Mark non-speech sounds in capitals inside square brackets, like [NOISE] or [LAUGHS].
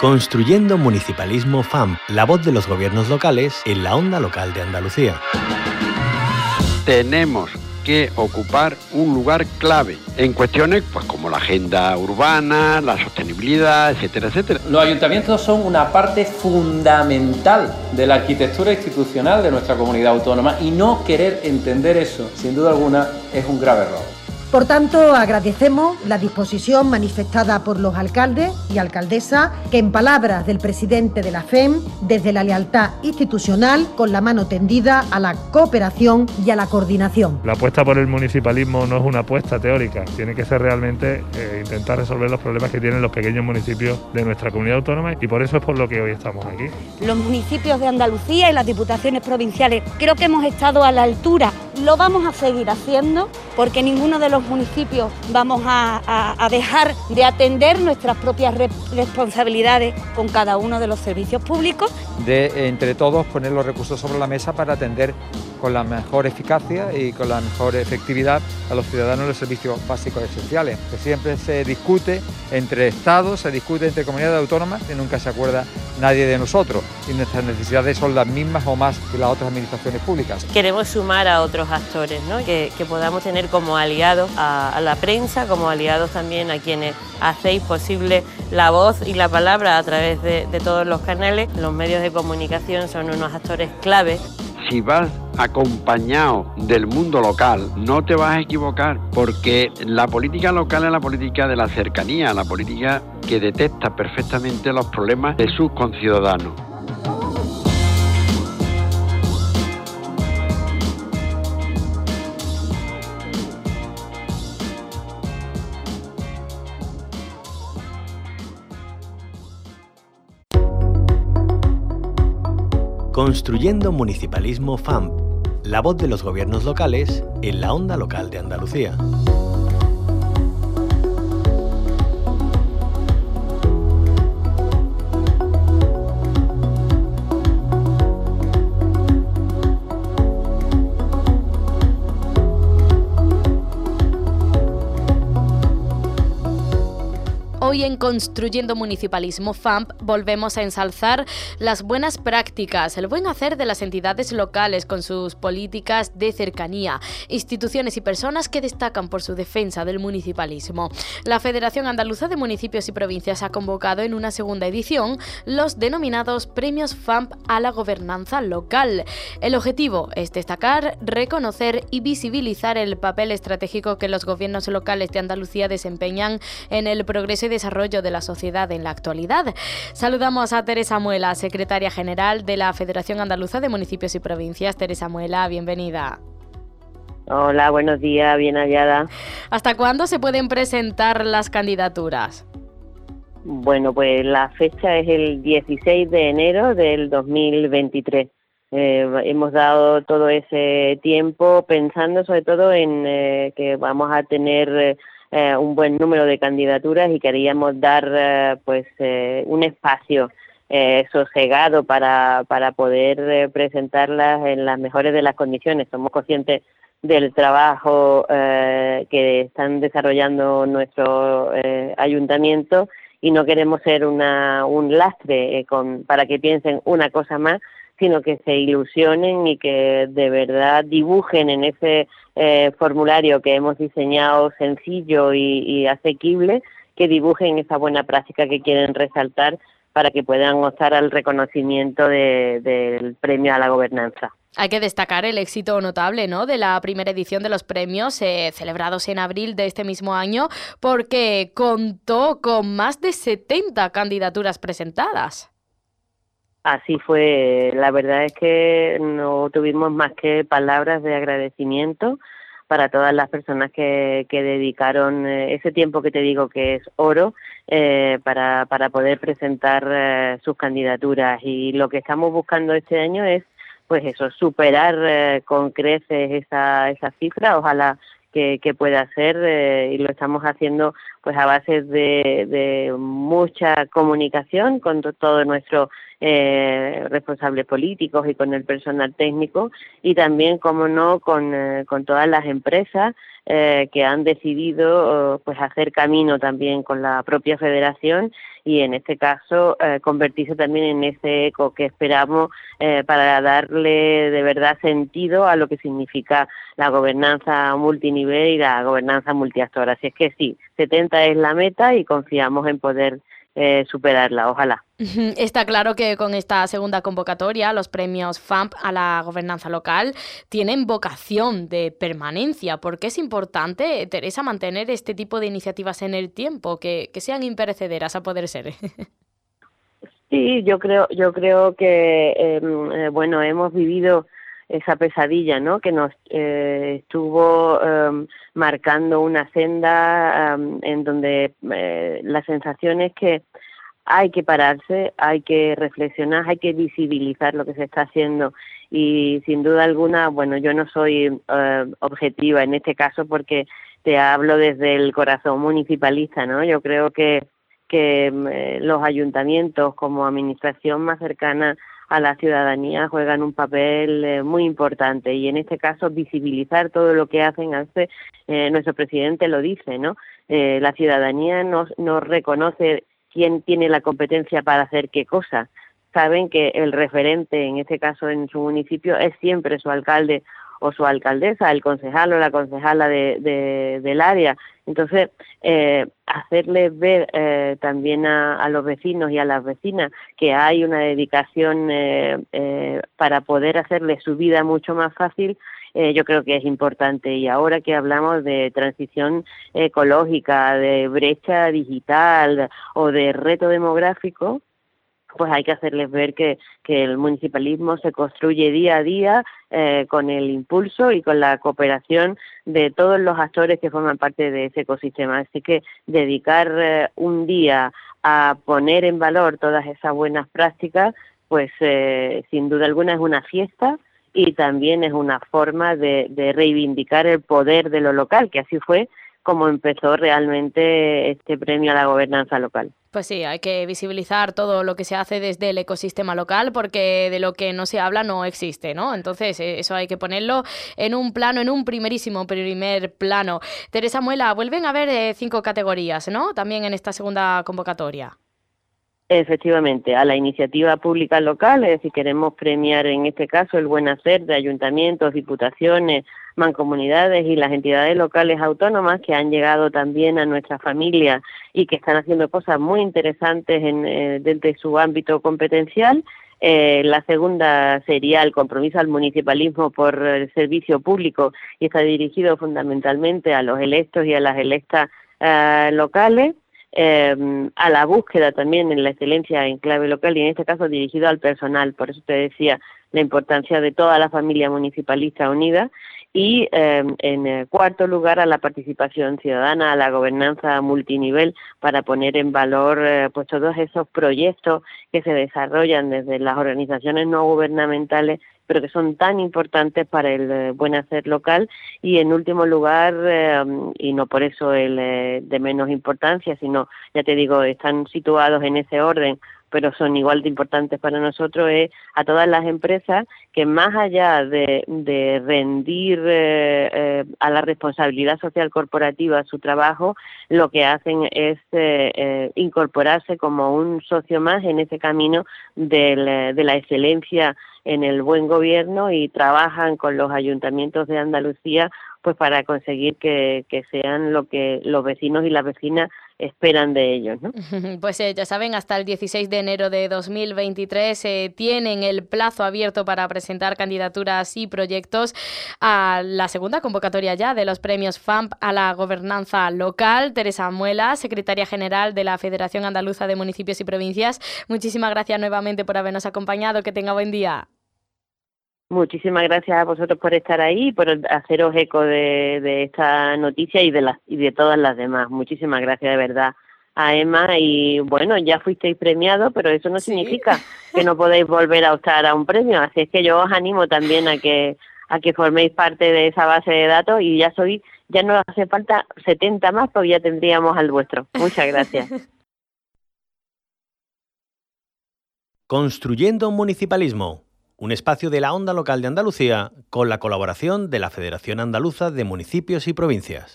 Construyendo Municipalismo FAM, la voz de los gobiernos locales en la onda local de Andalucía. Tenemos que ocupar un lugar clave en cuestiones pues como la agenda urbana, la sostenibilidad, etcétera, etcétera. Los ayuntamientos son una parte fundamental de la arquitectura institucional de nuestra comunidad autónoma y no querer entender eso, sin duda alguna, es un grave error. Por tanto, agradecemos la disposición manifestada por los alcaldes y alcaldesas que, en palabras del presidente de la FEM, desde la lealtad institucional, con la mano tendida a la cooperación y a la coordinación. La apuesta por el municipalismo no es una apuesta teórica, tiene que ser realmente eh, intentar resolver los problemas que tienen los pequeños municipios de nuestra comunidad autónoma y por eso es por lo que hoy estamos aquí. Los municipios de Andalucía y las diputaciones provinciales creo que hemos estado a la altura, lo vamos a seguir haciendo porque ninguno de los municipios vamos a, dejar de atender nuestras propias responsabilidades con cada uno de los servicios públicos. De entre todos poner los recursos sobre la mesa para atender con la mejor eficacia y con la mejor efectividad a los ciudadanos los servicios básicos esenciales, que siempre se discute entre estados, se discute entre comunidades autónomas y nunca se acuerda nadie de nosotros y nuestras necesidades son las mismas o más que las otras administraciones públicas. Queremos sumar a otros actores, ¿no? que, podamos tener como aliados a, la prensa, como aliados también a quienes hacéis posible la voz y la palabra a través de, de todos los canales. Los medios de comunicación son unos actores clave si vas acompañado del mundo local, no te vas a equivocar, porque la política local es la política de la cercanía, la política que detecta perfectamente los problemas de sus conciudadanos. Construyendo Municipalismo FAMP, la voz de los gobiernos locales en la onda local de Andalucía. Hoy en Construyendo Municipalismo FAMP volvemos a ensalzar las buenas prácticas, el buen hacer de las entidades locales con sus políticas de cercanía, instituciones y personas que destacan por su defensa del municipalismo. La Federación Andaluza de Municipios y Provincias ha convocado en una segunda edición los denominados Premios FAMP a la Gobernanza Local. El objetivo es destacar, reconocer y visibilizar el papel estratégico que los gobiernos locales de Andalucía desempeñan en el progreso y de la sociedad en la actualidad. Saludamos a Teresa Muela, secretaria general de la Federación Andaluza de Municipios y Provincias. Teresa Muela, bienvenida. Hola, buenos días, bien hallada. ¿Hasta cuándo se pueden presentar las candidaturas? Bueno, pues la fecha es el 16 de enero del 2023. Eh, hemos dado todo ese tiempo pensando sobre todo en eh, que vamos a tener eh, eh, un buen número de candidaturas y queríamos dar eh, pues eh, un espacio sosegado para, para poder presentarlas en las mejores de las condiciones. Somos conscientes del trabajo que están desarrollando nuestro ayuntamiento y no queremos ser una, un lastre con, para que piensen una cosa más, sino que se ilusionen y que de verdad dibujen en ese eh, formulario que hemos diseñado sencillo y, asequible, que dibujen esa buena práctica que quieren resaltar para que puedan optar al reconocimiento del premio a la gobernanza. Hay que destacar el éxito notable ¿no? de la primera edición de los premios eh, celebrados en abril de este mismo año porque contó con más de 70 candidaturas presentadas. Así fue, la verdad es que no tuvimos más que palabras de agradecimiento para todas las personas que, dedicaron eh, ese tiempo que te digo que es oro eh, para, para poder presentar eh, sus candidaturas. Y lo que estamos buscando este año es, pues eso, superar con creces esa, esa cifra. Ojalá que, que pueda ser y lo estamos haciendo pues a base de, de mucha comunicación con todo nuestro eh, responsables políticos y con el personal técnico y también, como no, con, eh, con todas las empresas eh, que han decidido pues hacer camino también con la propia federación y en este caso eh, convertirse también en ese eco que esperamos eh, para darle de verdad sentido a lo que significa la gobernanza multinivel y la gobernanza multiactor. Así es que sí, 70 es la meta y confiamos en poder eh, superarla, ojalá. Está claro que con esta segunda convocatoria los premios FAMP a la gobernanza local tienen vocación de permanencia. porque es importante, Teresa, mantener este tipo de iniciativas en el tiempo, que, que sean imperecederas a poder ser? sí, yo creo, yo creo que em, eh, bueno hemos vivido esa pesadilla, ¿no? Que nos eh, estuvo em, marcando una senda em, en donde eh, la sensación es que hay que pararse, hay que reflexionar, hay que visibilizar lo que se está haciendo y sin duda alguna, bueno, yo no soy eh, objetiva en este caso porque te hablo desde el corazón municipalista, ¿no? Yo creo que que em, los ayuntamientos como administración más cercana a la ciudadanía juegan un papel eh, muy importante. Y en este caso visibilizar todo lo que hacen hace eh, nuestro presidente lo dice no eh, la ciudadanía nos, nos reconoce quién tiene la competencia para hacer qué cosa. Saben que el referente en este caso en su municipio es siempre su alcalde o su alcaldesa, el concejal o la concejala de, del área. Entonces, eh, hacerles ver eh, también a, los vecinos y a las vecinas que hay una dedicación eh, para poder hacerles su vida mucho más fácil, yo creo que es importante. Y ahora que hablamos de transición ecológica, de brecha digital o de reto demográfico, pues hay que hacerles ver que, que el municipalismo se construye día a día eh, con el impulso y con la cooperación de todos los actores que forman parte de ese ecosistema. Así que dedicar eh, un día a poner en valor todas esas buenas prácticas, pues eh, sin duda alguna es una fiesta y también es una forma de, de reivindicar el poder de lo local, que así fue como empezó realmente este premio a la gobernanza local. Pues sí, hay que visibilizar todo lo que se hace desde el ecosistema local porque de lo que no se habla no existe, ¿no? Entonces eh, eso hay que ponerlo en un plano, en un primerísimo primer plano. Teresa Muela, vuelven a haber eh, cinco categorías, ¿no? También en esta segunda convocatoria. Efectivamente, a la iniciativa pública local, es decir, queremos premiar en este caso el buen hacer de ayuntamientos, diputaciones, mancomunidades y las entidades locales autónomas que han llegado también a nuestra familia y que están haciendo cosas muy interesantes en, eh, dentro de su ámbito competencial. Eh, la segunda sería el compromiso al municipalismo por el servicio público y está dirigido fundamentalmente a los electos y a las electas eh, locales. a la búsqueda también en la excelencia en clave local y en este caso dirigido al personal. Por eso te decía la importancia de toda la familia municipalista unida y em, en eh, cuarto lugar a la participación ciudadana, a la gobernanza multinivel para poner en valor eh, pues todos esos proyectos que se desarrollan desde las organizaciones no gubernamentales pero que son tan importantes para el eh, buen hacer local. Y en último lugar em, y no por eso el de menos importancia sino ya te digo están situados en ese orden pero son igual de importantes para nosotros, es a todas las empresas que más allá de, de rendir eh, eh, a la responsabilidad social corporativa su trabajo, lo que hacen es eh, incorporarse como un socio más en ese camino de la excelencia en el buen gobierno y trabajan con los ayuntamientos de Andalucía pues para conseguir que, que sean lo que los vecinos y las vecinas esperan de ellos. ¿no? [LAUGHS] Pues eh, ya saben, hasta el 16 de enero de 2023 eh, tienen el plazo abierto para presentar candidaturas y proyectos a la segunda convocatoria ya de los premios FAMP a la gobernanza local. Teresa Muela, secretaria general de la Federación Andaluza de Municipios y Provincias, muchísimas gracias nuevamente por habernos acompañado. Que tenga buen día. Muchísimas gracias a vosotros por estar ahí y por haceros eco de, esta noticia y de, las, y de todas las demás. Muchísimas gracias de verdad a Emma y bueno, ya fuisteis premiado, pero eso no significa que no podéis volver a optar a un premio, así es que yo os animo también a que a que forméis parte de esa base de datos y ya soy ya no hace falta 70 más, porque ya tendríamos al vuestro. Muchas gracias. [LAUGHS] Construyendo un municipalismo un espacio de la Onda Local de Andalucía con la colaboración de la Federación Andaluza de Municipios y Provincias.